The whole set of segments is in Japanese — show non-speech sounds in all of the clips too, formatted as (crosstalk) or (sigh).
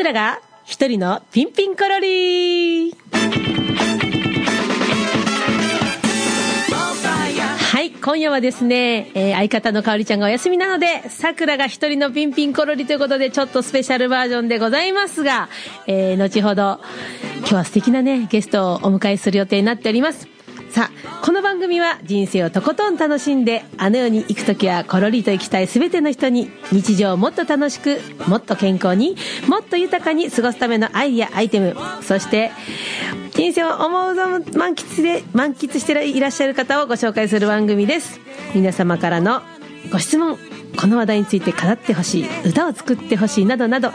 くらが一人のピンピンコロリはい、今夜はですね、えー相方のかおりちゃんがお休みなので、さくらが一人のピンピンコロリということで、ちょっとスペシャルバージョンでございますが、えー後ほど、今日は素敵なね、ゲストをお迎えする予定になっております。さあ、この番組は人生をとことん楽しんで、あの世に行くときはコロリと行きたい全ての人に、日常をもっと楽しく、もっと健康に、もっと豊かに過ごすためのアイデア、アイテム、そして、人生を思う存分満喫で、満喫していらっしゃる方をご紹介する番組です。皆様からのご質問、この話題について語ってほしい、歌を作ってほしいなどなど、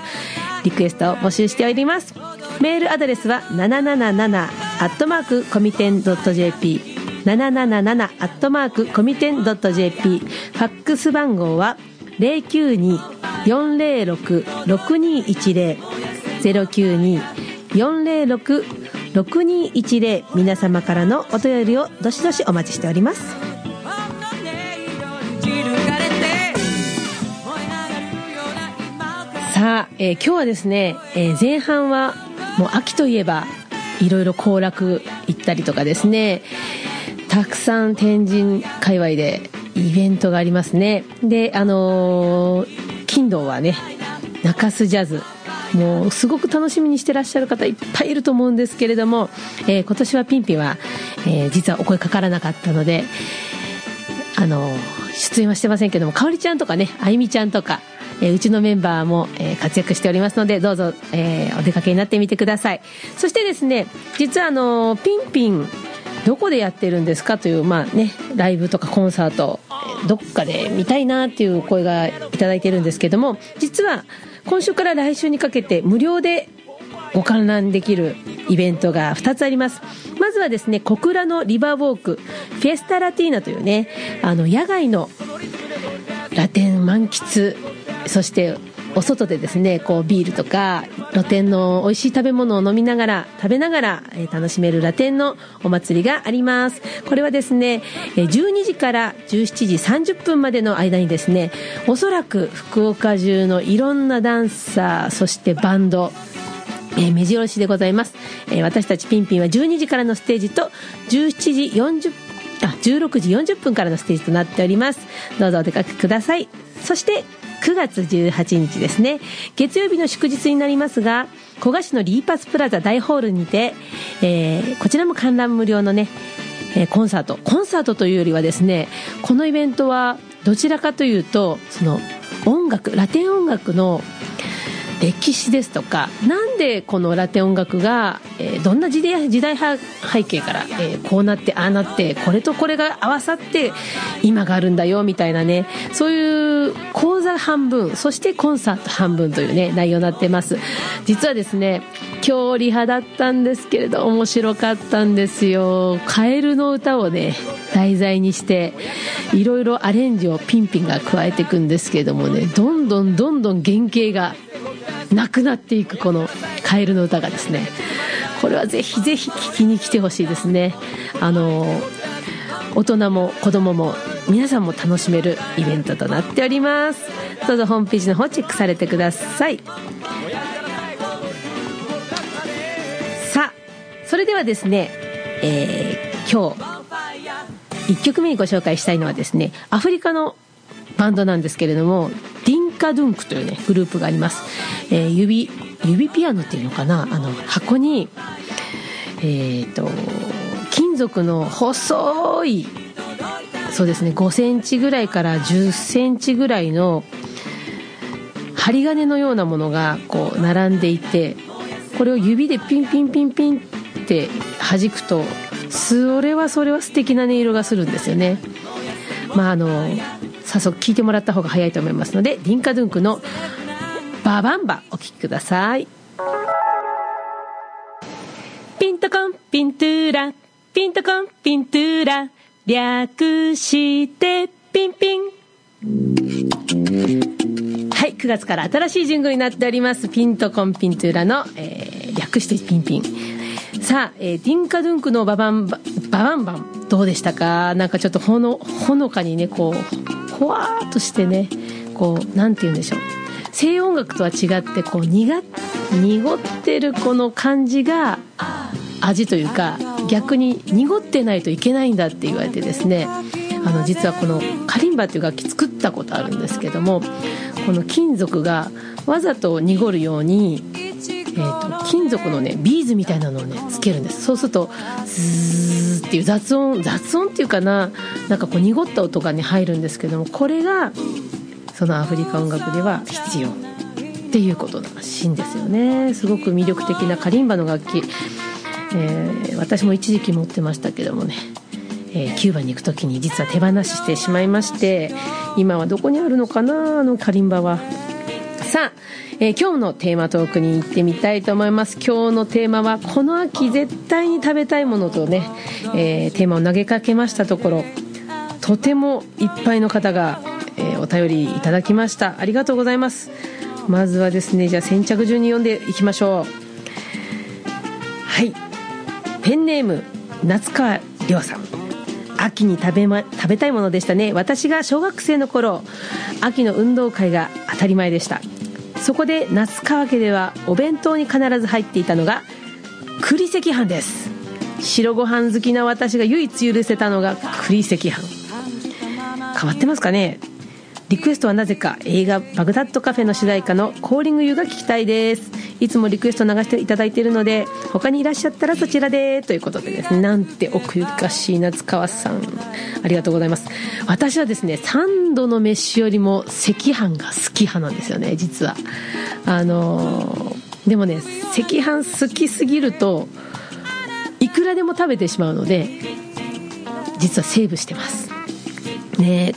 リクエストを募集しております。メールアドレスは777アットマークコミテン .jp 777アットマークコミテン .jp ファックス番号は092-406-6210 092-406-6210皆様からのお便りをどしどしお待ちしております。さあ、えー今日はですね、えー前半はもう秋といえばいろいろ行楽行ったりとかですねたくさん天神界隈でイベントがありますね。であのー金土はね中洲ジャズもうすごく楽しみにしてらっしゃる方いっぱいいると思うんですけれども、えー今年はピンピンは、え実はお声かからなかったのであの出演はしてませんけどもかおりちゃんとかねあゆみちゃんとか、えうちのメンバーも、え活躍しておりますのでどうぞ、えお出かけになってみてください。そしてですね実はあのピンピンどこでやってるんですかというまあねライブとかコンサートどっかで見たいなっていう声がいただいてるんですけども実は今週から来週にかけて無料でご観覧できるイベントが2つあります。まずはですね小倉のリバーウォークフィエスタラティーナというねあの野外のラテン満喫そしてお外でですねこうビールとか露天の美味しい食べ物を飲みながら食べながら、楽しめるラテンのお祭りがあります。これはですね12時から17時30分までの間にですねおそらく福岡中のいろんなダンサーそしてバンドえー目白押しでございます、えー私たちピンピンは12時からのステージと17時40あ16時40分からのステージとなっております。どうぞお出かけください。そして9月18日ですね。月曜日の祝日になりますが古賀市のリーパスプラザ大ホールにて、えーこちらも観覧無料のねコンサート。コンサートというよりはですねこのイベントはどちらかというとその音楽ラテン音楽の歴史ですとかなんでこのラテ音楽が、えーどんな時代時代背景から、えーこうなってああなってこれとこれが合わさって今があるんだよみたいなねそういう講座半分そしてコンサート半分というね内容になってます。実はですね今日リハだったんですけれど面白かったんですよ。カエルの歌をね題材にしていろいろアレンジをピンピンが加えていくんですけれどもねどんどんどんどん原型がなくなっていくこのカエルの歌がですね。これはぜひぜひ聞きに来てほしいですね。あの大人も子供も皆さんも楽しめるイベントとなっております。どうぞホームページの方チェックされてください。さあそれではですね、えー今日1曲目にご紹介したいのはですねアフリカのバンドなんですけれどもディンカ・ドゥンクというねグループがあります、えー指指ピアノっていうのかな？あの箱にえっ、と金属の細いそうですね5センチぐらいから10センチぐらいの針金のようなものがこう並んでいてこれを指でピンピンピンピンって弾くとそれはそれは素敵な音色がするんですよね。まああの早速聞いてもらった方が早いと思いますのでリンカドゥンクの「ババンバ」お聴きください。ピントコンピントゥーラピントコンピントゥーラ略してピンピン。はい9月から新しい順語になっております。ピントコンピントゥーラの、えー略してピンピン。さあ、えーディンカドゥンクのババンバババンバンどうでしたか？なんかちょっとほのほのかにねこうほわーっとしてねこうなんて言うんでしょう。西洋音楽とは違ってこう濁ってるこの感じが味というか逆に濁ってないといけないんだって言われてですね。あの実はこのカリンバっていう楽器作ったことあるんですけどもこの金属がわざと濁るように、えーと、金属のねビーズみたいなのをねつけるんです。そうするとズーっていう雑音雑音っていうかななんかこう濁った音がね入るんですけどもこれがそのアフリカ音楽では必要っていうことらしいんですよね。すごく魅力的なカリンバの楽器、えー、私も一時期持ってましたけどもね。えー、キューバに行く時に実は手放ししてしまいまして今はどこにあるのかなあのカリンバは。さあ、えー、今日のテーマトークに行ってみたいと思います。今日のテーマはこの秋絶対に食べたいものとね、えー、テーマを投げかけましたところとてもいっぱいの方が、えお便りいただきました。ありがとうございます。まずはですねじゃあ先着順に読んでいきましょう。はい。ペンネーム夏川亮さん。秋に食べ,、ま、食べたいものでしたね。私が小学生の頃秋の運動会が当たり前でした。そこで夏川家ではお弁当に必ず入っていたのが栗赤飯です。白ご飯好きな私が唯一許せたのが栗赤飯。変わってますかね？リクエストはなぜか映画「バグダッドカフェ」の主題歌の「コーリングユー」が聞きたいです。いつもリクエスト流していただいているので他にいらっしゃったらそちらでということでです。ねなんて奥ゆかしい夏川さん。ありがとうございます。私はですね3度の飯よりも赤飯が好き派なんですよね実は。あのー、でもね赤飯好きすぎるといくらでも食べてしまうので実はセーブしてます。ね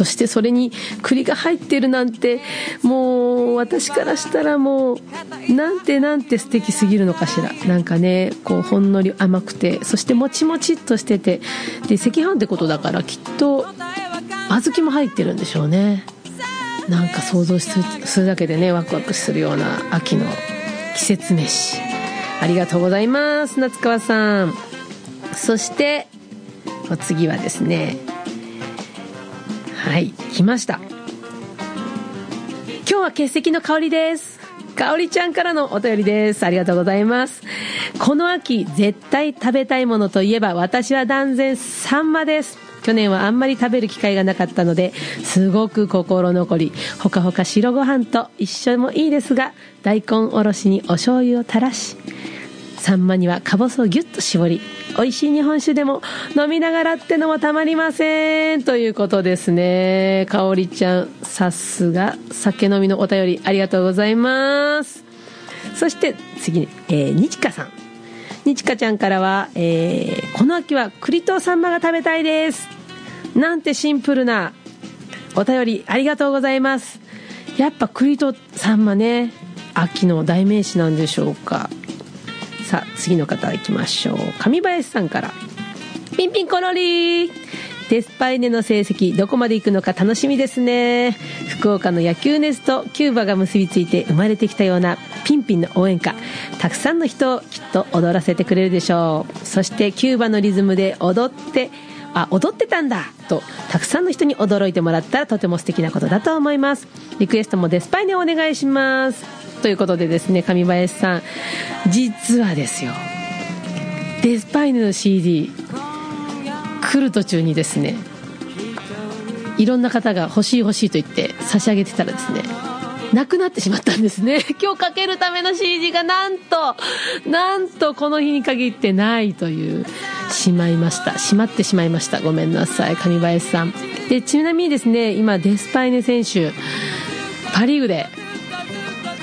そしてそれに栗が入ってるなんてもう私からしたらもうなんてなんて素敵すぎるのかしら。なんかねこうほんのり甘くてそしてもちもちっとしててで赤飯ってことだからきっと小豆も入ってるんでしょうね。なんか想像するだけでねワクワクするような秋の季節飯。ありがとうございます夏川さん。そしてお次はですねはい来ました。今日は欠席の香りです。香りちゃんからのお便りです。ありがとうございます。この秋絶対食べたいものといえば私は断然サンマです。去年はあんまり食べる機会がなかったのですごく心残りほかほか白ご飯と一緒もいいですが大根おろしにお醤油を垂らしサンマにはかぼすをギュッと絞り美味しい日本酒でも飲みながらってのもたまりません。ということですね。かおりちゃんさすが酒飲みのお便りありがとうございます。そして次に、えー、にちかさん。にちかちゃんからは、えー、この秋は栗とサンマが食べたいです。なんてシンプルなお便りありがとうございます。やっぱ栗とサンマね秋の代名詞なんでしょうか。さあ次の方行きましょう。上林さんから。ピンピンコロリデスパイネの成績どこまで行くのか楽しみですね。福岡の野球熱とキューバが結びついて生まれてきたようなピンピンの応援歌。たくさんの人をきっと踊らせてくれるでしょう。そしてキューバのリズムで踊ってあ踊ってたんだ。とたくさんの人に驚いてもらったらとても素敵なことだと思います。リクエストもデスパイネお願いします。ということでですね上林さん実はですよデスパイヌの CD 来る途中にですねいろんな方が欲しい欲しいと言って差し上げてたらですねなくなってしまったんですね。(laughs) 今日かけるための CD がなんとなんとこの日に限ってないというしまいました。しまってしまいました。ごめんなさい上林さん。でちなみにですね今デスパイネ選手パ・リーグで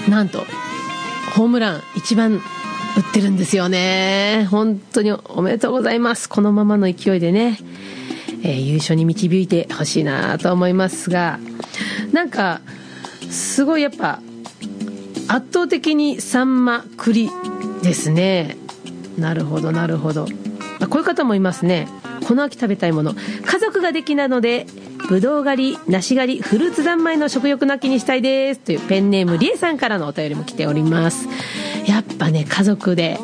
なんとホームラン一番打ってるんですよね。本当におめでとうございます。このままの勢いでね、えー、優勝に導いてほしいなと思いますが。なんかすごいやっぱ圧倒的にサンマ栗ですね。なるほどなるほど。こういう方もいますね。この秋食べたいもの。家族ができなのでぶどう狩り梨狩りフルーツ三昧の食欲の秋にしたいですというペンネームりえさんからのお便りも来ております。やっぱね家族で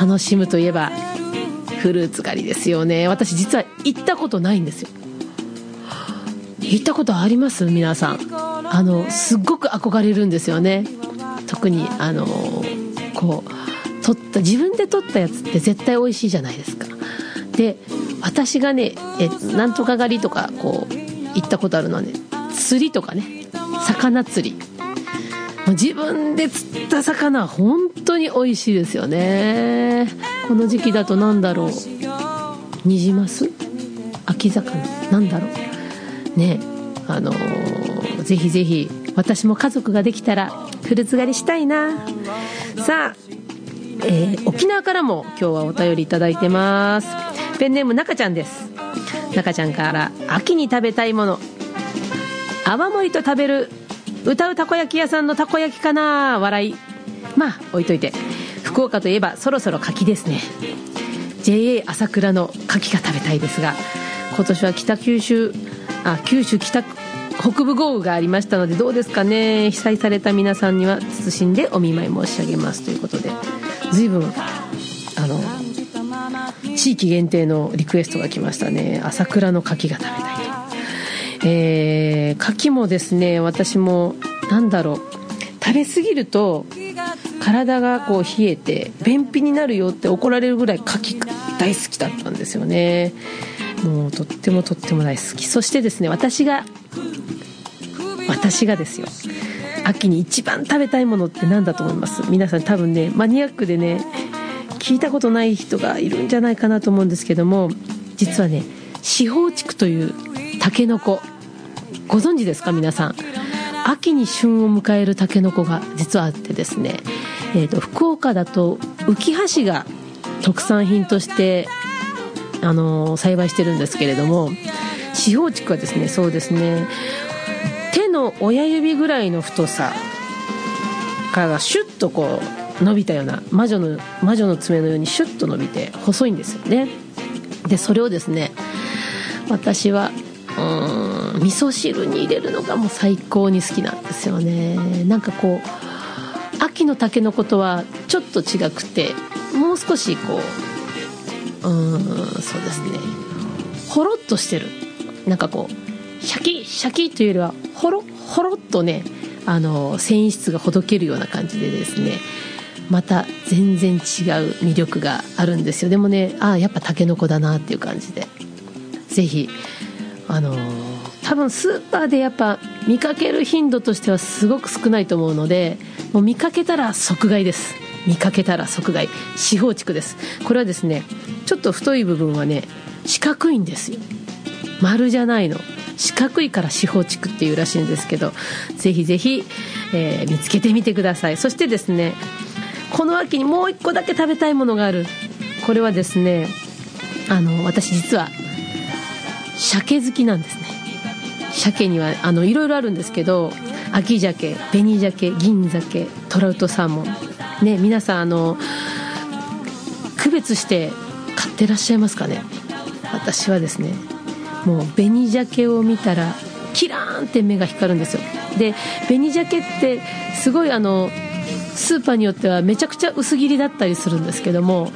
楽しむといえばフルーツ狩りですよね。私実は行ったことないんですよ。行ったことあります？皆さん。あのすっごく憧れるんですよね。特にあのこう取った自分で取ったやつって絶対美味しいじゃないですか。で私がねえなんとか狩りとかこう行ったことあるのはね釣りとかね魚釣り。自分で釣った魚は本当に美味しいですよね。この時期だと何だろう。ニジマス？秋魚？なんだろう。ねあのー、ぜひぜひ私も家族ができたらフルーツ狩りしたいな。さあ、えー、沖縄からも今日はお便りいただいてます。ペンネーム中ちゃんです。中ちゃんから秋に食べたいもの。泡盛と食べる歌うたこ焼き屋さんのたこ焼きかな。笑い。まあ置いといて。福岡といえばそろそろ柿ですね。JA 朝倉の牡蠣が食べたいですが今年は北九州あ九州北北部豪雨がありましたのでどうですかね。被災された皆さんには謹んでお見舞い申し上げます。ということで随分あの地域限定のリクエストが来ましたね朝倉の牡蠣が食べたいとえー、牡蠣もですね私も何だろう食べ過ぎると体がこう冷えて便秘になるよって怒られるぐらい牡蠣大好きだったんですよねもうとってもとっても大好きそしてですね私が私がですよ秋に一番食べたいものって何だと思います皆さん多分ねマニアックでね聞いたことない人がいるんじゃないかなと思うんですけども実はね四方竹というタケノコご存知ですか皆さん？秋に旬を迎えるタケノコが実はあってですね、えーと、福岡だと浮橋が特産品としてあの栽培してるんですけれども四方竹はですねそうですね手の親指ぐらいの太さからシュッとこう伸びたような魔女の魔女の爪のようにシュッと伸びて細いんですよね。でそれをですね私はうん味噌汁に入れるのがもう最高に好きなんですよね。なんかこう秋のたけのことはちょっと違くてもう少しこううんそうですね。ほろっとしてる。なんかこうシャキシャキというよりはほろほろっとねあの繊維質がほどけるような感じでですね。また全然違う魅力があるんですよ。でもねああやっぱたけのこだなっていう感じで。是非あの多分スーパーでやっぱ見かける頻度としてはすごく少ないと思うのでもう見かけたら即買いです。見かけたら即買い。四方竹です。これはですねちょっと太い部分はね四角いんですよ。丸じゃないの。四角いから四方竹っていうらしいんですけどぜひぜひ、えー、見つけてみてください。そしてですねこの秋にもう一個だけ食べたいものがある。これはですねあの私実は鮭好きなんですね。鮭にはあのいろいろあるんですけど秋鮭紅鮭銀鮭トラウトサーモン。ね皆さんあの区別して買ってらっしゃいますかね？私はですねもう紅鮭を見たらキラーンって目が光るんですよ。で紅鮭ってすごいあのスーパーによってはめちゃくちゃ薄切りだったりするんですけども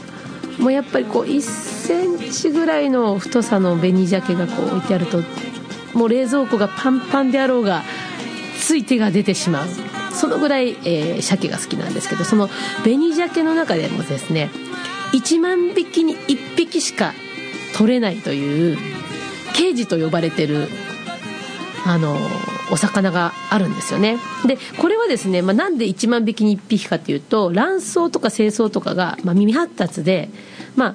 もうやっぱりこう1センチぐらいの太さの紅鮭がこう置いてあるともう冷蔵庫がパンパンであろうがつい手が出てしまう。そのぐらい、えー、鮭が好きなんですけどその紅鮭の中でもですね1万匹に1匹しか取れないという刑事と呼ばれてるあのお魚があるんですよね。でこれはですね、まあ、なんで1万匹に1匹かっていうと卵巣とか精巣とかが、まあ、未発達で、まあ、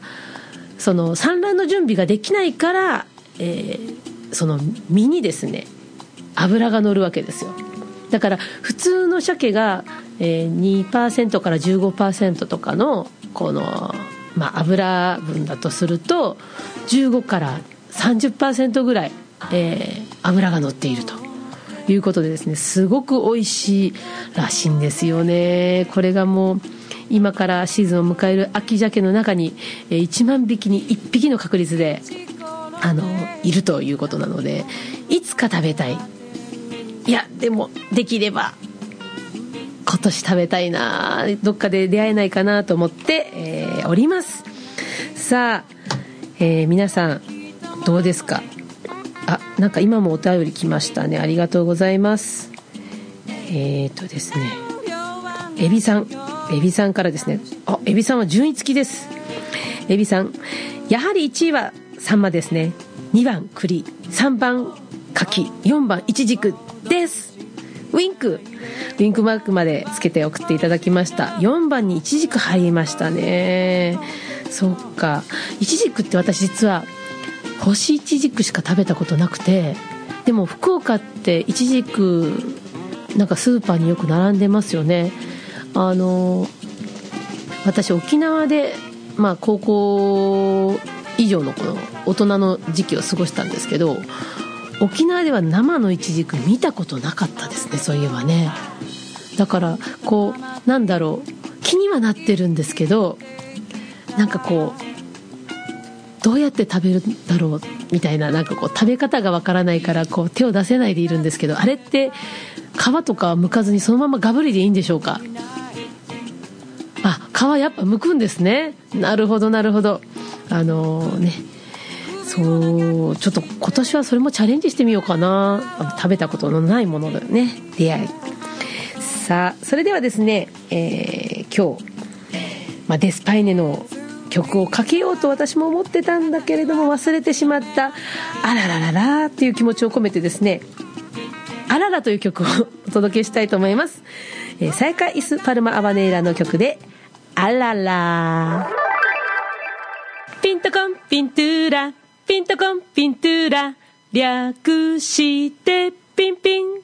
その産卵の準備ができないから、えー、その身にですね油が乗るわけですよ。だから普通の鮭が、えー、2%から15%とかのこの、まあ、油分だとすると15から30%ぐらい、えー、油が乗っていると。いうことでですねすごく美味しいらしいんですよね。これがもう今からシーズンを迎える秋鮭の中に1万匹に1匹の確率であのいるということなのでいつか食べたい。いやでもできれば今年食べたいなどっかで出会えないかなと思って、えー、おります。さあ、えー、皆さんどうですか？あなんか今もお便り来ましたね。ありがとうございます。えっ、ー、とですね。エビさん。エビさんからですね。あエビさんは順位付きです。エビさん。やはり1位はサンマですね。2番栗。3番柿。4番イチジクです。ウィンク。ウィンクマークまでつけて送っていただきました。4番にイチジク入りましたね。そっか。イチジクって私実は干しイチジクしか食べたことなくてでも福岡ってイチジクなんかスーパーによく並んでますよね。あの私沖縄でまあ高校以上のこの大人の時期を過ごしたんですけど沖縄では生のイチジク見たことなかったですねそういえばね。だからこうなんだろう気にはなってるんですけどなんかこうどうやって食べるんだろうみたいななんかこう食べ方がわからないからこう手を出せないでいるんですけどあれって皮とかは剥かずにそのままガブリでいいんでしょうか？あ皮やっぱ剥くんですね。なるほどなるほど。あのー、ね。そうちょっと今年はそれもチャレンジしてみようかな。食べたことのないものでね出会い。さあそれではですね、えー、今日、まあ、デスパイネの曲をかけようと私も思ってたんだけれども忘れてしまった「あらららら」っていう気持ちを込めてですね「あらら」という曲をお届けしたいと思います、えー、サイカ・イス・パルマ・アバネーラの曲で「あらら」ピントコンピントゥーラ。ピントコンピントゥーラ。略してピンピン。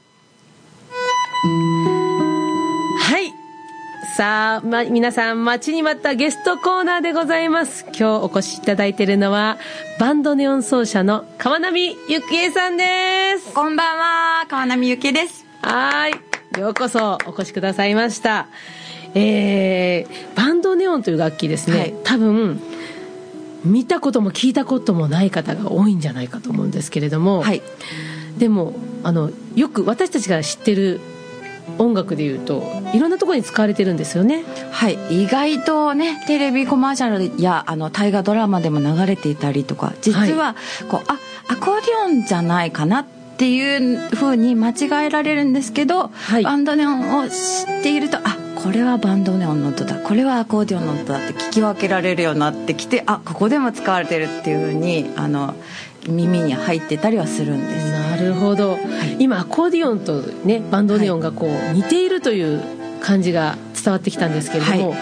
さあ、ま、皆さん待ちに待ったゲストコーナーでございます。今日お越しいただいているのはバンドネオン奏者の川波ゆきえさんです。こんばんは川波ゆきえです。はい。ようこそお越しくださいました。えー、バンドネオンという楽器ですね、はい、多分見たことも聞いたこともない方が多いんじゃないかと思うんですけれども、はい、でもあのよく私たちが知ってる音楽でいうといろんなところに使われてるんですよね。はい。意外とねテレビコマーシャルやあの大河ドラマでも流れていたりとか実はこう、はい、あアコーディオンじゃないかなっていうふうに間違えられるんですけど、はい、バンドネオンを知っているとあこれはバンドネオンの音だ。これはアコーディオンの音だって聞き分けられるようになってきてあここでも使われてるっていうふうにあの耳に入ってたりはするんです。なるほど、はい、今アコーディオンとねバンドネオンがこう似ているという感じが伝わってきたんですけれども、は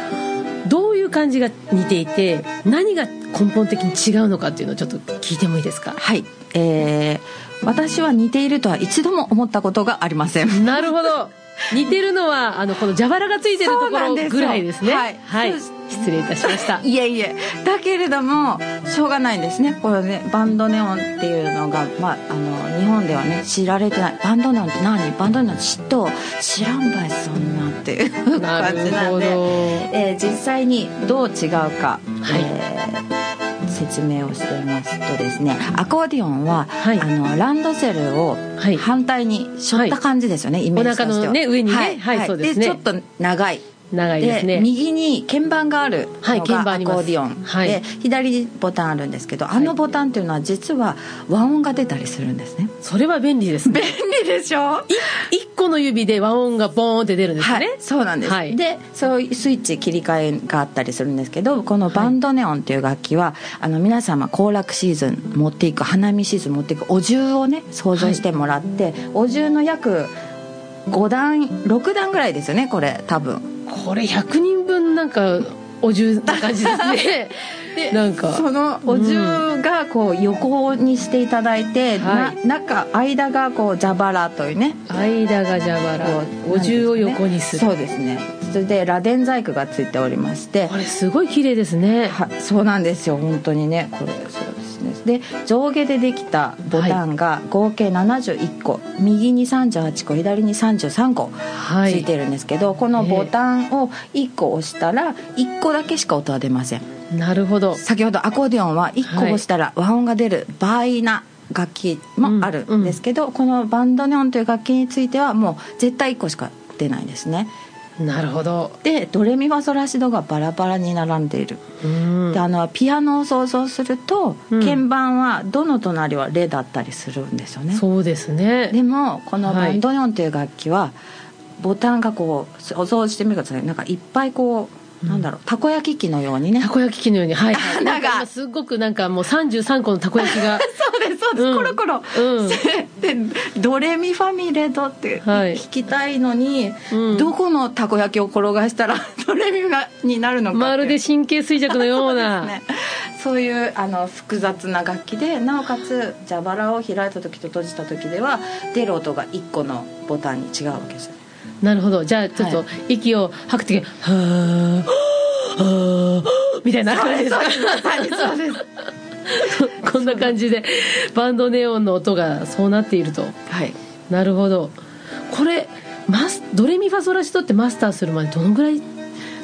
い、どういう感じが似ていて何が根本的に違うのかっていうのをちょっと聞いてもいいですか？はい。えー、私は似ているとは一度も思ったことがありません。なるほど似てるのはあのこの蛇腹がついてるところぐらいですね。はい、はい、失礼いたしました。いえいえ。だけれどもしょうがないんですね。これねバンドネオンっていうのが、まあ、あの日本ではね知られてない。バンドネオンって何？バンドネオン知っと知らんばいそんなっていう感じなんで、えー、実際にどう違うか、はい。えー説明をしていますとですねアコーディオンは、はい、あのランドセルを反対にしょった感じですよね、はい、イメージとしては。お腹の、ね、上にね。はい、はい、そうですね。でちょっと長い長いですね。右に鍵盤があるのがアコーディオン、はい、で左にボタンあるんですけどあのボタンっていうのは実は和音が出たりするんですね。それは便利ですね。便利でしょ？一個の指で和音がボーンって出るんですね、はい、そうなんです、はい、でそういうスイッチ切り替えがあったりするんですけどこのバンドネオンっていう楽器は、あの皆様行楽シーズン持っていく花見シーズン持っていくお重をね想像してもらって、お重の約5段6段ぐらいですよねこれ多分これ100人分なんかお重な感じですね。(laughs) で (laughs) なんか。そのお重がこう横にしていただいて、うん、中間がこう蛇腹というね。間が蛇腹。お重を横にする、そうですねそれで螺鈿細工がついておりましてこれすごい綺麗ですね。はそうなんですよ。本当にね。これそうで上下でできたボタンが合計71個、はい、右に38個左に33個ついてるんですけど、はい、このボタンを1個押したら1個だけしか音は出ません。なるほど。先ほどアコーディオンは1個押したら和音が出る場合な楽器もあるんですけど、うんうん、このバンドネオンという楽器についてはもう絶対1個しか出ないんですねなるほど。でドレミファソラシドがバラバラに並んでいる。であのピアノを想像すると、うん、鍵盤はどの隣はレだったりするんですよね。そうですね。でもこのバンドニョンという楽器は、ボタンがこう想像してみてください。なんかいっぱいこうなんだろう。たこ焼き器のようにね。たこ焼き器のように。はい、(laughs) はい、なんんか今すっごくなんかもう33個のたこ焼きが。(laughs) そうですそうです、うん。コロコロ、うん。(laughs) でドレミファミレドってはい。聞きたいのに、うん。どこのたこ焼きを転がしたらドレミがになるのかまるで神経衰弱のようそうなですね。そういうあの複雑な楽器でなおかつ蛇腹を開いた時と閉じた時では出る音が1個のボタンに違うわけですよなるほど。じゃあちょっとはい。息を吐く時は「はーはーみたいな感じですかはいそうです。(laughs) こんな感じでバンドネオンの音がそうなっていると。はい。なるほど。これマスドレミファソラシドってマスターするまでどのぐらい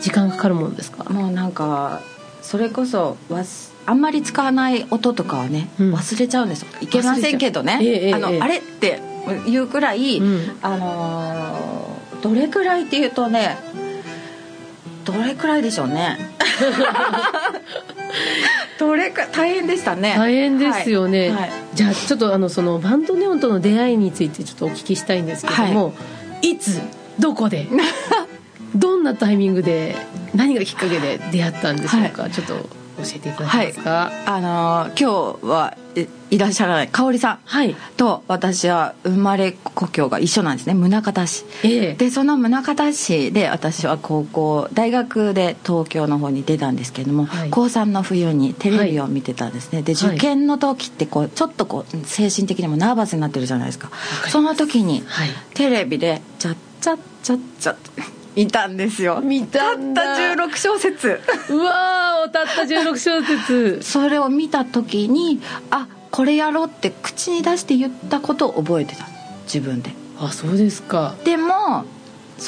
時間かかるもんですか？もうなんかそれこそわすあんまり使わない音とかはね、うん。忘れちゃうんですよ。いけませんけどね、あのあれっていうくらい、うん。あのーどれくらいっていうとねどれくらいでしょうね。(laughs) どれか大変でしたね。大変ですよね、はい。はい。じゃあちょっとあのそのバンドネオンとの出会いについてちょっとお聞きしたいんですけども、い、つどこで (laughs) どんなタイミングで何がきっかけで出会ったんでしょうか、ちょっと教えていただけますか？あのー今日はいいらっしゃらない香織さんはい、と私は生まれ故郷が一緒なんですね。宗像市。ええ。でその宗像市で私は高校大学で東京の方に出たんですけれども、はい。高3の冬にテレビを見てたんですね、ではい。受験の時ってこうちょっとこう精神的にもナーバスになってるじゃないですか。その時にはい。テレビで「チャッチャッチャッチャッ」見たんですよ。見たんだ。たった16小節。うわーたった16小節。(laughs) それを見た時にあこれやろうって口に出して言ったことを覚えてた。自分で。あそうですか。でも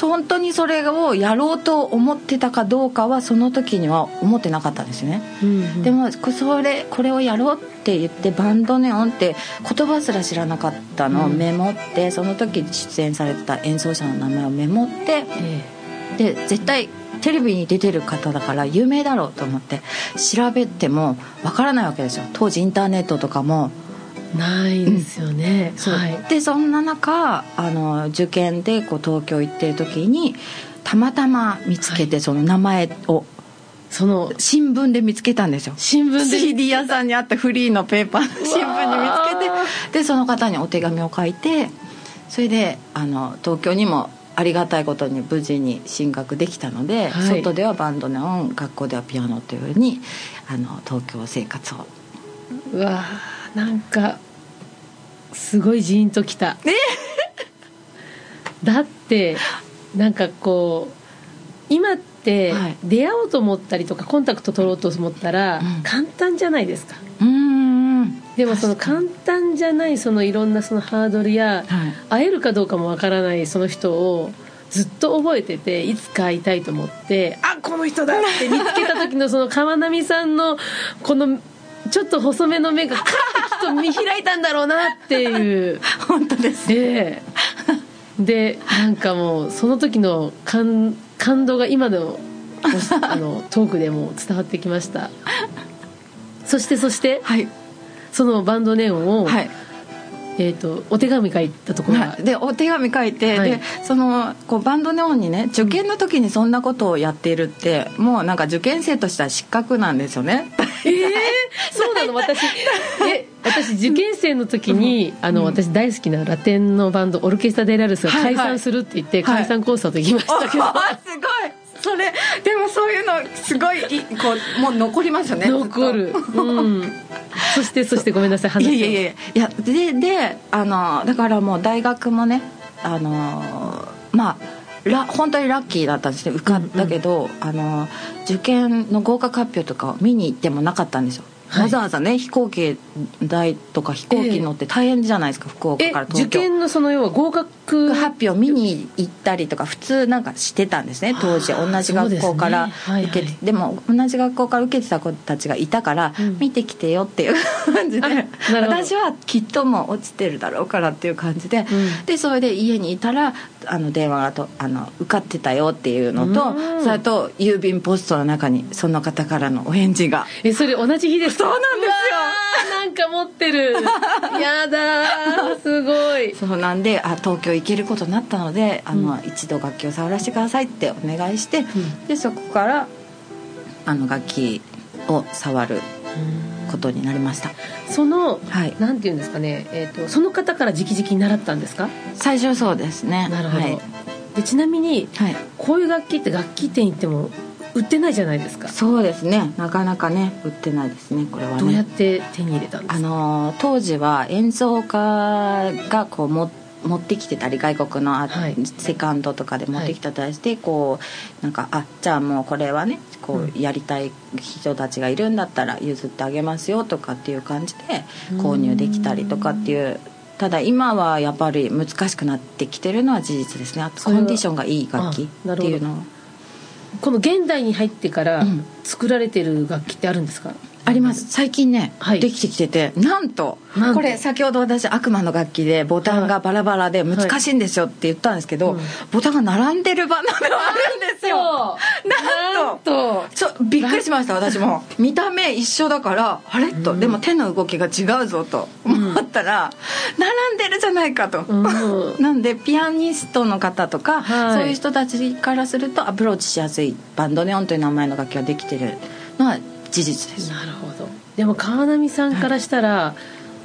本当にそれをやろうと思ってたかどうかはその時には思ってなかったんですよね、うんうん。でもこそれこれをやろうって言ってバンドネオンって言葉すら知らなかったの。をメモって、その時出演されてた演奏者の名前をメモってえで絶対テレビに出てる方だから有名だろうと思って調べてもわからないわけですよ。当時インターネットとかもえないですよね、そう。はい。でそんな中あの受験でこう東京行ってる時にたまたま見つけて、その名前をその新聞で見つけたんですよ。新聞で CD 屋さんにあったフリーのペーパーの新聞に見つけてでその方にお手紙を書いてそれであの東京にもありがたいことに無事に進学できたので、はい。外ではバンドネオン学校ではピアノというふうにあの東京生活をうわーなんかすごいジーンときた。だってなんかこう今ってはい。出会おうと思ったりとかコンタクト取ろうと思ったらうん。簡単じゃないですか。うーんでもその簡単じゃないそのいろんなそのハードルやはい。会えるかどうかもわからないその人をずっと覚えてていつか会いたいと思ってあこの人だって。見つけた時のその川波さんのこのちょっと細めの目がカッてきっと見開いたんだろうなっていう。(laughs) 本当ですででなんかもうその時の感感動が今の (laughs) あのトークでも伝わってきました。そしてそしてはい。そのバンドネオンを、はいえー、とお手紙書いたところ。が、でお手紙書いて、はい。でそのこうバンドネオンにね受験の時にそんなことをやっているってもうなんか受験生としては失格なんですよね。えー、そうなの？私え私受験生の時に、あの私大好きなラテンのバンドオルケスタ・デ・ラルスがはいはい解散するって言って、はい。解散コンサート行きましたけど、あすごいそれでもそういうのすごいいこうもう残りますよね残る、うん、そしてそしてごめんなさい話をいやいやいやいやでであのだからもう大学もねあのまあラ本当にラッキーだったんですね受かったけど、あの受験の合格発表とかを見に行ってもなかったんですよ、はいわざわざね飛行機代とか飛行機乗って大変じゃないですか、福岡えから東京。受験のその要は合格発表を見に行ったりとか普通なんかしてたんですね当時。はあ同じ学校から受けてでも同じ学校から受けてた子たちがいたから、うん。見てきてよっていう感じで私はきっともう落ちてるだろうからっていう感じで、うん。でそれで家にいたらあの電話がとあの受かってたよっていうのと、うん。それと郵便ポストの中にその方からのお返事が。えそれ同じ日です。か (laughs) そうなんですよ。なんか持ってる。(laughs) やだすごい。そうなんであ東京行けることになったのであの、一度楽器を触らせてくださいってお願いして、でそこからあの楽器を触ることになりましたその、はい。なんていうんですかね、えー、とその方から直々に習ったんですか？最初そうですね。なるほど、はい、でちなみにはい、こういう楽器って楽器店行っても売ってないじゃないですか、そうですね。なかなかね売ってないですねこれはね。どうやって手に入れたんですか？あのー当時は演奏家がこうも持ってきてたり外国のあ、はい。セカンドとかで持ってきてたりして、こうなんかあじゃあもうこれはねこうんうやりたい人たちがいるんだったら譲ってあげますよとかっていう感じで購入できたりとかっていう。ただ今はやっぱり難しくなってきてるのは事実ですね。あとコンディションがいい楽器っていうのは。この現代に入ってからうん。作られてる楽器ってあるんですか、あります。最近ね、はい。できてきてて。なんとこれ先ほど私悪魔の楽器でボタンがバラバラで難しいんですよって言ったんですけど、はいうん。ボタンが並んでるバナナがあるんですよ。なんと。ちょびっくりしました私も。見た目一緒だからあれ？と、うん。でも手の動きが違うぞと思ったら、並んでるじゃないかと、うん。(laughs) なんでピアニストの方とか、はい。そういう人たちからするとアプローチしやすい。バンドネオンという名前の楽器ができてるのは事実です。なるほど。でも川波さんからしたら、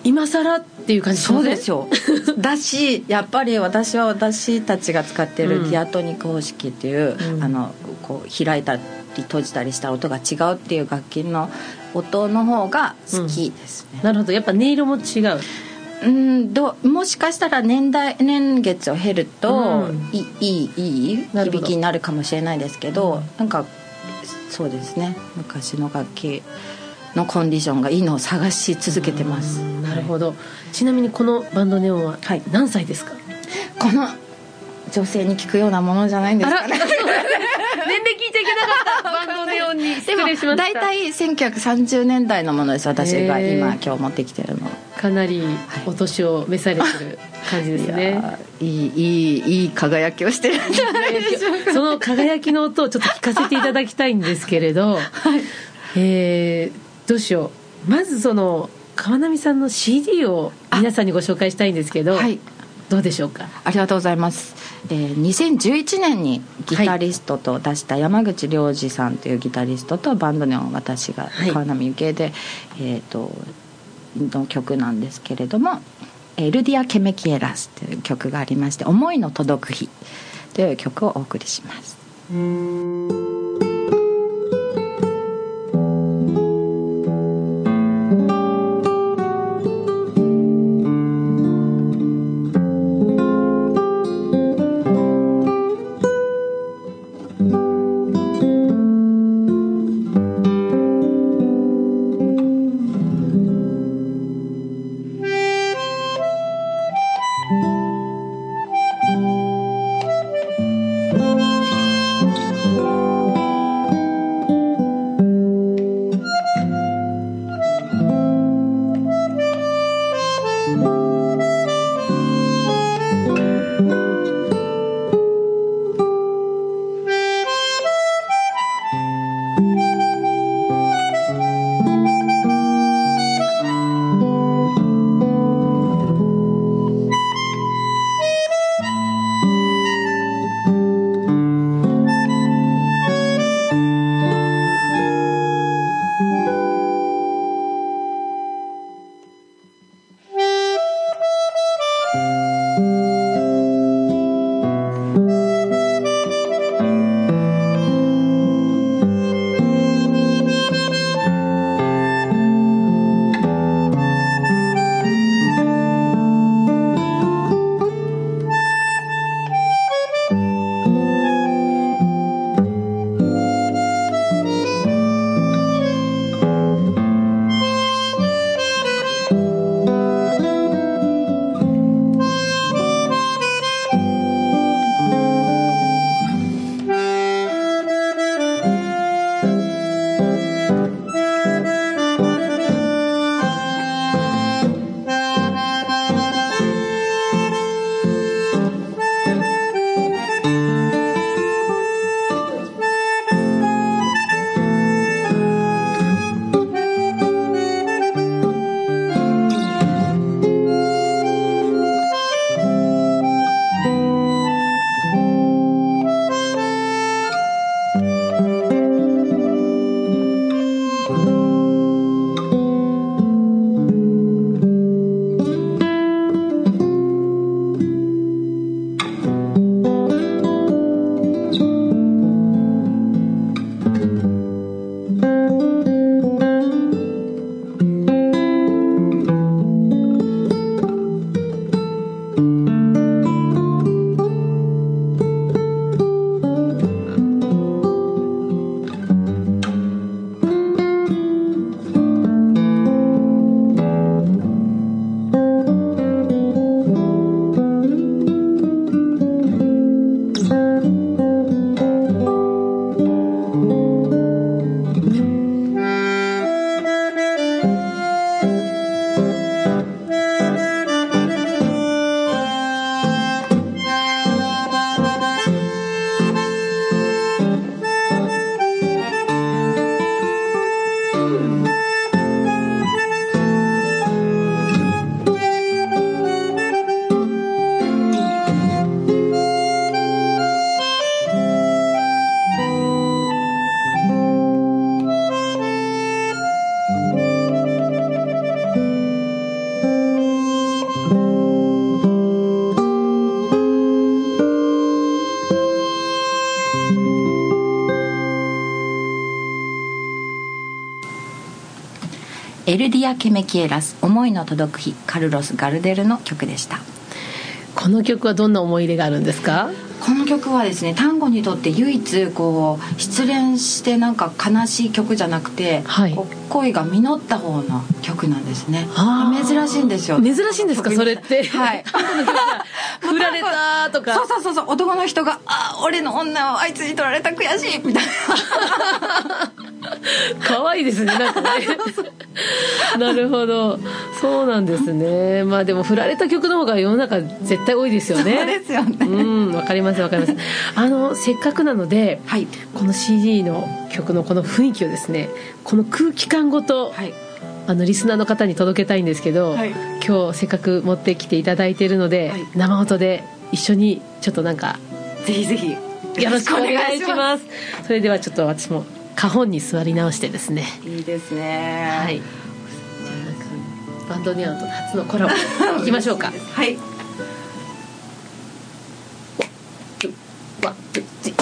今更っていう感じそうですよ。(laughs) だしやっぱり私は私たちが使ってるうん。ディアトニック方式っていう、うん。あのこう開いたり閉じたりした音が違うっていう楽器の音の方が好きですね、なるほど。やっぱ音色も違う？うんどもしかしたら年代年月を経ると、うん。いいいい響きになるかもしれないですけど、うん。なんかそうですね。昔の楽器のコンディションがいいのを探し続けてます、うん。なるほど。ちなみにこのバンドネオンははい。何歳ですか、この女性に聞くようなものじゃないんですかね (laughs) 年齢聞いちゃいけなかったバンドネオンに失礼しました大体1930年代のものです私が今今日持ってきてるの。かなりお年を召されてる感じですい。ねやーいいいいいい輝きをしてるんじゃないでしょうか。その輝きの音をちょっと聞かせていただきたいんですけれど、(laughs) えーどうしよう。まずその川波さんの CD を皆さんにご紹介したいんですけど、はいどうでしょうか？ありがとうございます、えー2011年にギタリストと出した山口良二さんというギタリストとバンドネオン私がはい。川波幸恵で、えー、との曲なんですけれども「エルディア・ケメキエラス」という曲がありまして「思いの届く日」という曲をお送りします「ア・ケメキエラス思いの届く日カルロス・ガルデルの曲でしたこの曲はどんな思い入れがあるんですか？この曲はですね単語にとって唯一こう失恋してなんか悲しい曲じゃなくて、はい。恋が実った方の曲なんですね。珍しいんですよ。珍しいんですか？それって。はい。(laughs) 振られたとか。そうそうそうそう。男の人が「あー俺の女をあいつに取られた悔しい」みたい (laughs) (laughs) 可愛いですねなんかね。(laughs) なるほど。そうなんですね。まあでも振られた曲の方が世の中絶対多いですよな、ね。そうですよね、うんわかりますわかります。あのせっかくなのではい。この CD の曲のこの雰囲気をですねこの空気感ごと、はい。あのリスナーの方に届けたいんですけど、はい。今日せっかく持ってきていただいているので、はい。生音で一緒にちょっとなんかぜひぜひよろしくお願いします。それではちょっと私も花本に座り直してですね。いいですね。はい。バンドネオンと初のコラボ (laughs) 行きましょうか。はい。ワンツー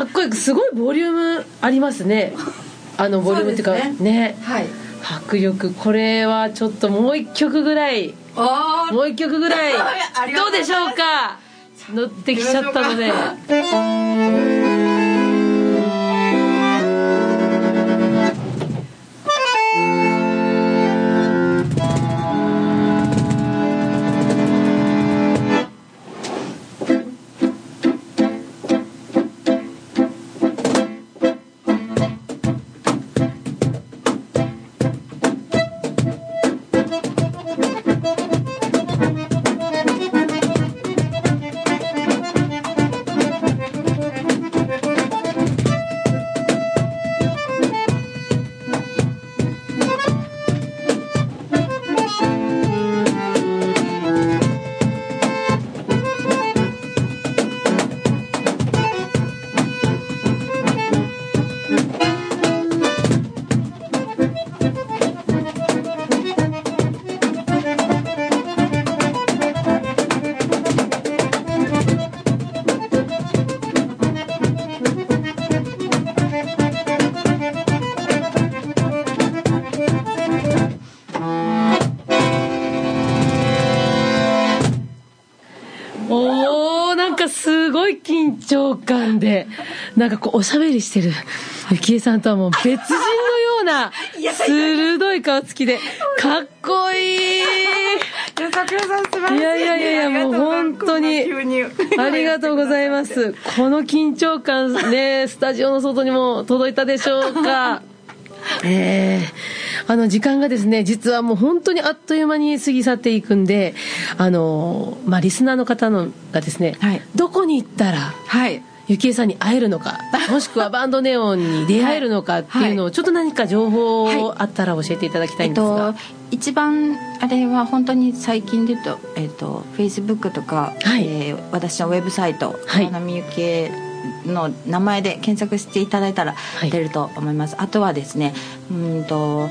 かっこいいすごいボリュームありますね。(laughs) あのボリュームっていうかそうですね。はい。迫力。これはちょっともう一曲ぐらい。おもう一曲ぐらい。(laughs) どうでしょうか？乗ってきちゃったので (laughs) すごい緊張感でなんかこうおしゃべりしてる幸恵さんとはもう別人のような (laughs) 鋭い顔つきでかっこいい。桜さん素晴らしい。いやいやいやいやもう本当にありがとうございます。この緊張感ねスタジオの外にも届いたでしょうか？えー、あの時間がですね実はもう本当にあっという間に過ぎ去っていくんであの、まあ、リスナーの方のがですね、はい。どこに行ったらはい。ゆきえさんに会えるのかもしくはバンドネオンに出会えるのかっていうのをちょっと何か情報あったら教えていただきたいんですが、えっと、一番あれは本当に最近で言うと,、えっと、Facebook とか、はい。えー私のウェブサイト「はい。川波ゆきえ」の名前で検索していただいたらい。出ると思います、あとはですねうんと、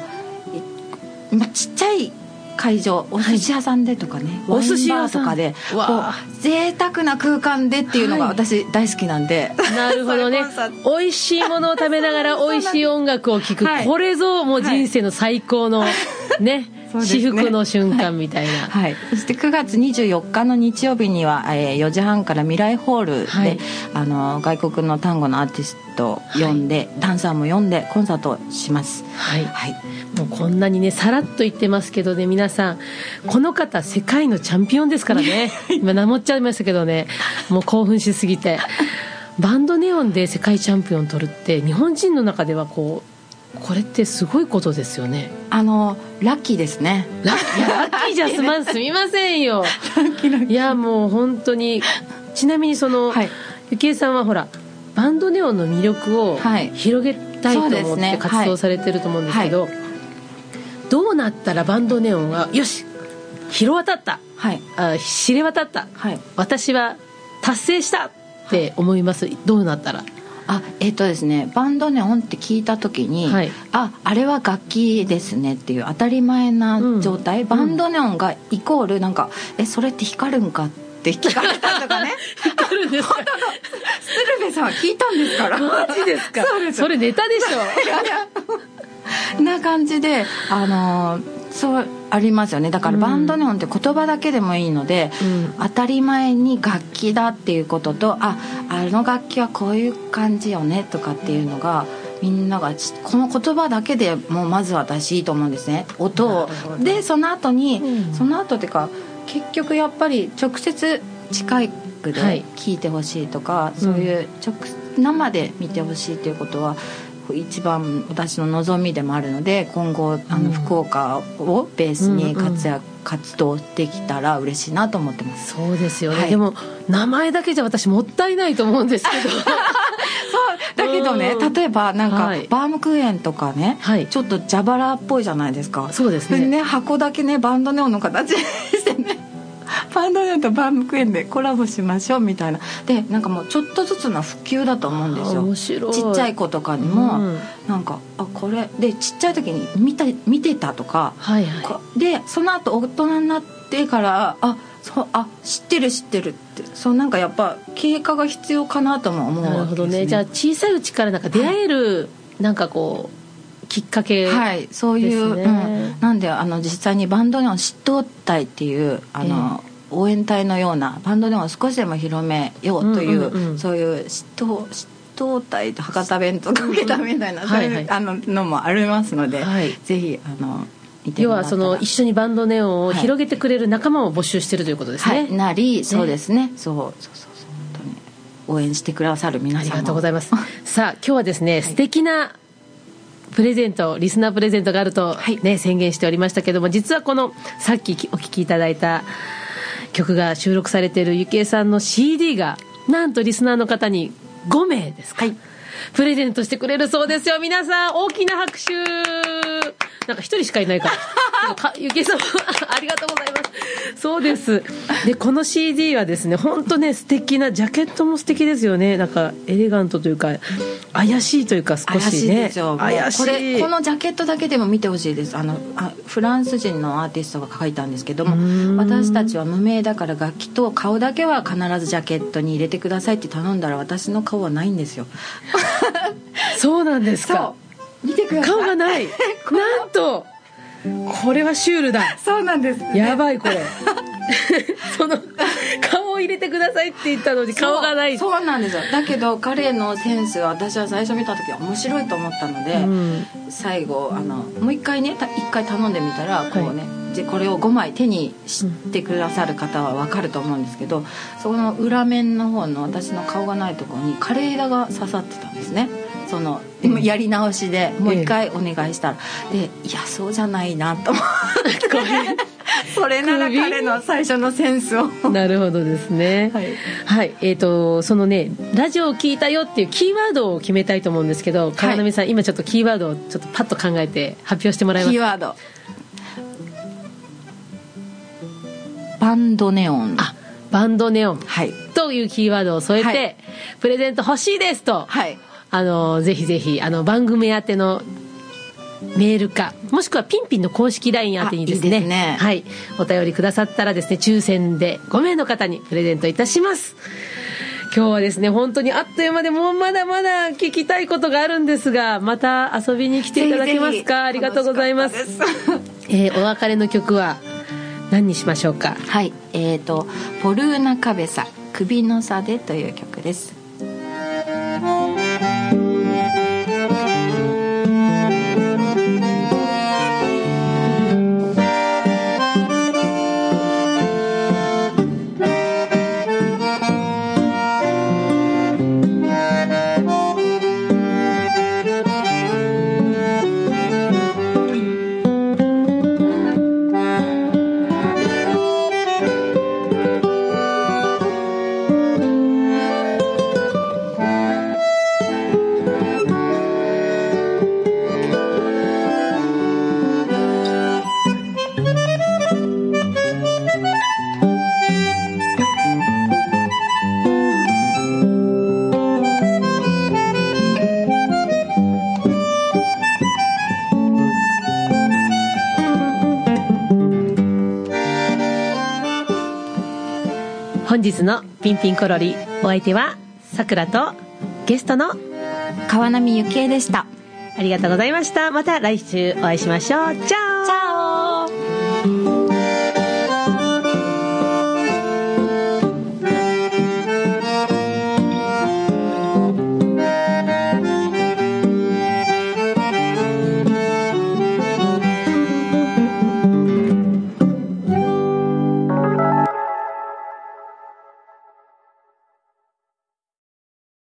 いまあ、ちっちゃい会場お寿司屋さんでとかね、お寿司屋とかでこう贅沢な空間でっていうのがはい。私大好きなんで、なるほどね。(laughs) 美味しいものを食べながら美味しい音楽を聴く、はい。これぞもう人生の最高のね (laughs) そうですね。至福の瞬間みたいな、はい、そして9月24日の日曜日には、えー4時半から未来ホールで、はい。あの外国の単語のアーティストを呼んで、ダンサーも呼んでコンサートをします。はい。はい。もうこんなにねさらっと言ってますけどね皆さんこの方世界のチャンピオンですからね。今名乗っちゃいましたけどね。もう興奮しすぎて。バンドネオンで世界チャンピオン取るって日本人の中ではこうこれってすごいことですよね。あのラッキーですね。ラッキーじゃすまんすみませんよ。いやもう本当にちなみにその、はい。ゆきえさんはほらバンドネオンの魅力をはい。広げたいと思って活動されてると思うんですけど、どうなったらバンドネオンがよし広渡った。はい。あ知れ渡った。はい。私は達成したって思います、どうなったら？あえっ、とですねバンドネオンって聞いた時に、はい。ああれは楽器ですねっていう当たり前な状態、うん。バンドネオンがイコールなんか「えそれって光るんか?」って聞かれたとかね。あるんですか？鶴瓶さんは聞いたんですから。マジですか？それネタでしょ。(laughs) な感じであのーそうありますよね。だからうん。バンドネオンって言葉だけでもいいので、うん。当たり前に楽器だっていうこととああの楽器はこういう感じよねとかっていうのがみんながちこの言葉だけでもうまず私いいと思うんですね。音を。でその後に、うん。その後っていうか結局やっぱり直接近くではい。聞いてほしいとか、そういう直生で見てほしいということは一番私の望みでもあるので今後あうん。の福岡をベースにうんうん活躍、活動できたら嬉しいなと思ってます。そうですよね、はい。でも名前だけじゃ私もったいないと思うんですけど。(laughs) だけどねうん。例えばなんか、はい。バームクーヘンとかね、はい。ちょっと蛇腹っぽいじゃないですか。そうですね。れね箱だけねバンドネオンの形にしてねバンドネオンとバームクーヘンでコラボしましょうみたいな。でなんかもうちょっとずつの普及だと思うんですよ。面白い。ちっちゃい子とかにも、うん。なんかあこれでちっちゃい時に見た見てたとかはいはい。こでその後大人になってからあそうあ知ってる知ってるって。そうなんかやっぱ経過が必要かなとも思うなるほどね。じゃあ小さいうちからなんか出会える、なんかこうきっかけはい。そういう、うん、なんであの実際にバンドネオン嫉妬隊っていうあの、応援隊のようなバンドネオンを少しでも広めようという,、うんうんうん。そういう嫉妬嫉妬隊と博多弁とかけたみたいな、そういうはいはい。あののもありますので、はい。ぜひあの要はその一緒にバンドネオンをはい広げてくれる仲間を募集してるということですね、はい、なりそうですね。そうそうそう。そう本当に応援してくださる皆様。ありがとうございます。(laughs) さあ今日はですね、素敵なプレゼントリスナープレゼントがあると、はい。ね宣言しておりましたけども実はこのさっきお聴きいただいた曲が収録されているゆきえさんの CD がなんとリスナーの方に5名ですか、はい。プレゼントしてくれるそうですよ。皆さん大きな拍手。なんか一人しかいないから。かゆきえさんありがとうございます (laughs) そうです。でこの CD はですね本当ね素敵なジャケットも素敵ですよね。なんかエレガントというか怪しいというか少怪ししね怪しい。これこのジャケットだけでも見てほしいです。あのあフランス人のアーティストが書いたんですけども私たちは無名だから楽器と顔だけは必ずジャケットに入れてくださいって頼んだら私の顔はないんですよ。そうなんですか。見てください。顔がない。(laughs) なんとこれはシュールだ。そうなんですやばいこれ。(laughs) その顔を入れてくださいって言ったのに顔がない。そうなんですよ。だけど彼のセンスは私は最初見た時は面白いと思ったので、うん。最後あのもう一回ねた一回頼んでみたらこうね、でこれを5枚手にしてくださる方は分かると思うんですけどその裏面の方の私の顔がないところに枯れ枝が刺さってたんですねそのでもやり直しでもう一回お願いしたらでいやそうじゃないなと思って (laughs) それなら彼の最初のセンスを。なるほどですね。はい。はい、えー、とそのねラジオを聞いたよっていうキーワードを決めたいと思うんですけど川波さん、今ちょっとキーワードをちょっとパッと考えて発表してもらいます？キーワード。バンドネオン。あバンドネオン。はい。というキーワードを添えて、はい。プレゼント欲しいですと、はいあのぜひぜひあの番組宛てのメールかもしくはピンピンの公式 LINE 宛てにですねあいいですね。はい、お便りくださったらですね抽選で5名の方にプレゼントいたします。今日はですね本当にあっという間でもうまだまだ聞きたいことがあるんですがまた遊びに来ていただけますか？ありがとうございます。えーお別れの曲は何にしましょうか？はいえー、と「ポルーナ・カベサ首の差で」という曲です「ピンピンコロリ。お相手はさくらとゲストの川波ゆきえでした。ありがとうございました。また来週お会いしましょう。チャオチャオ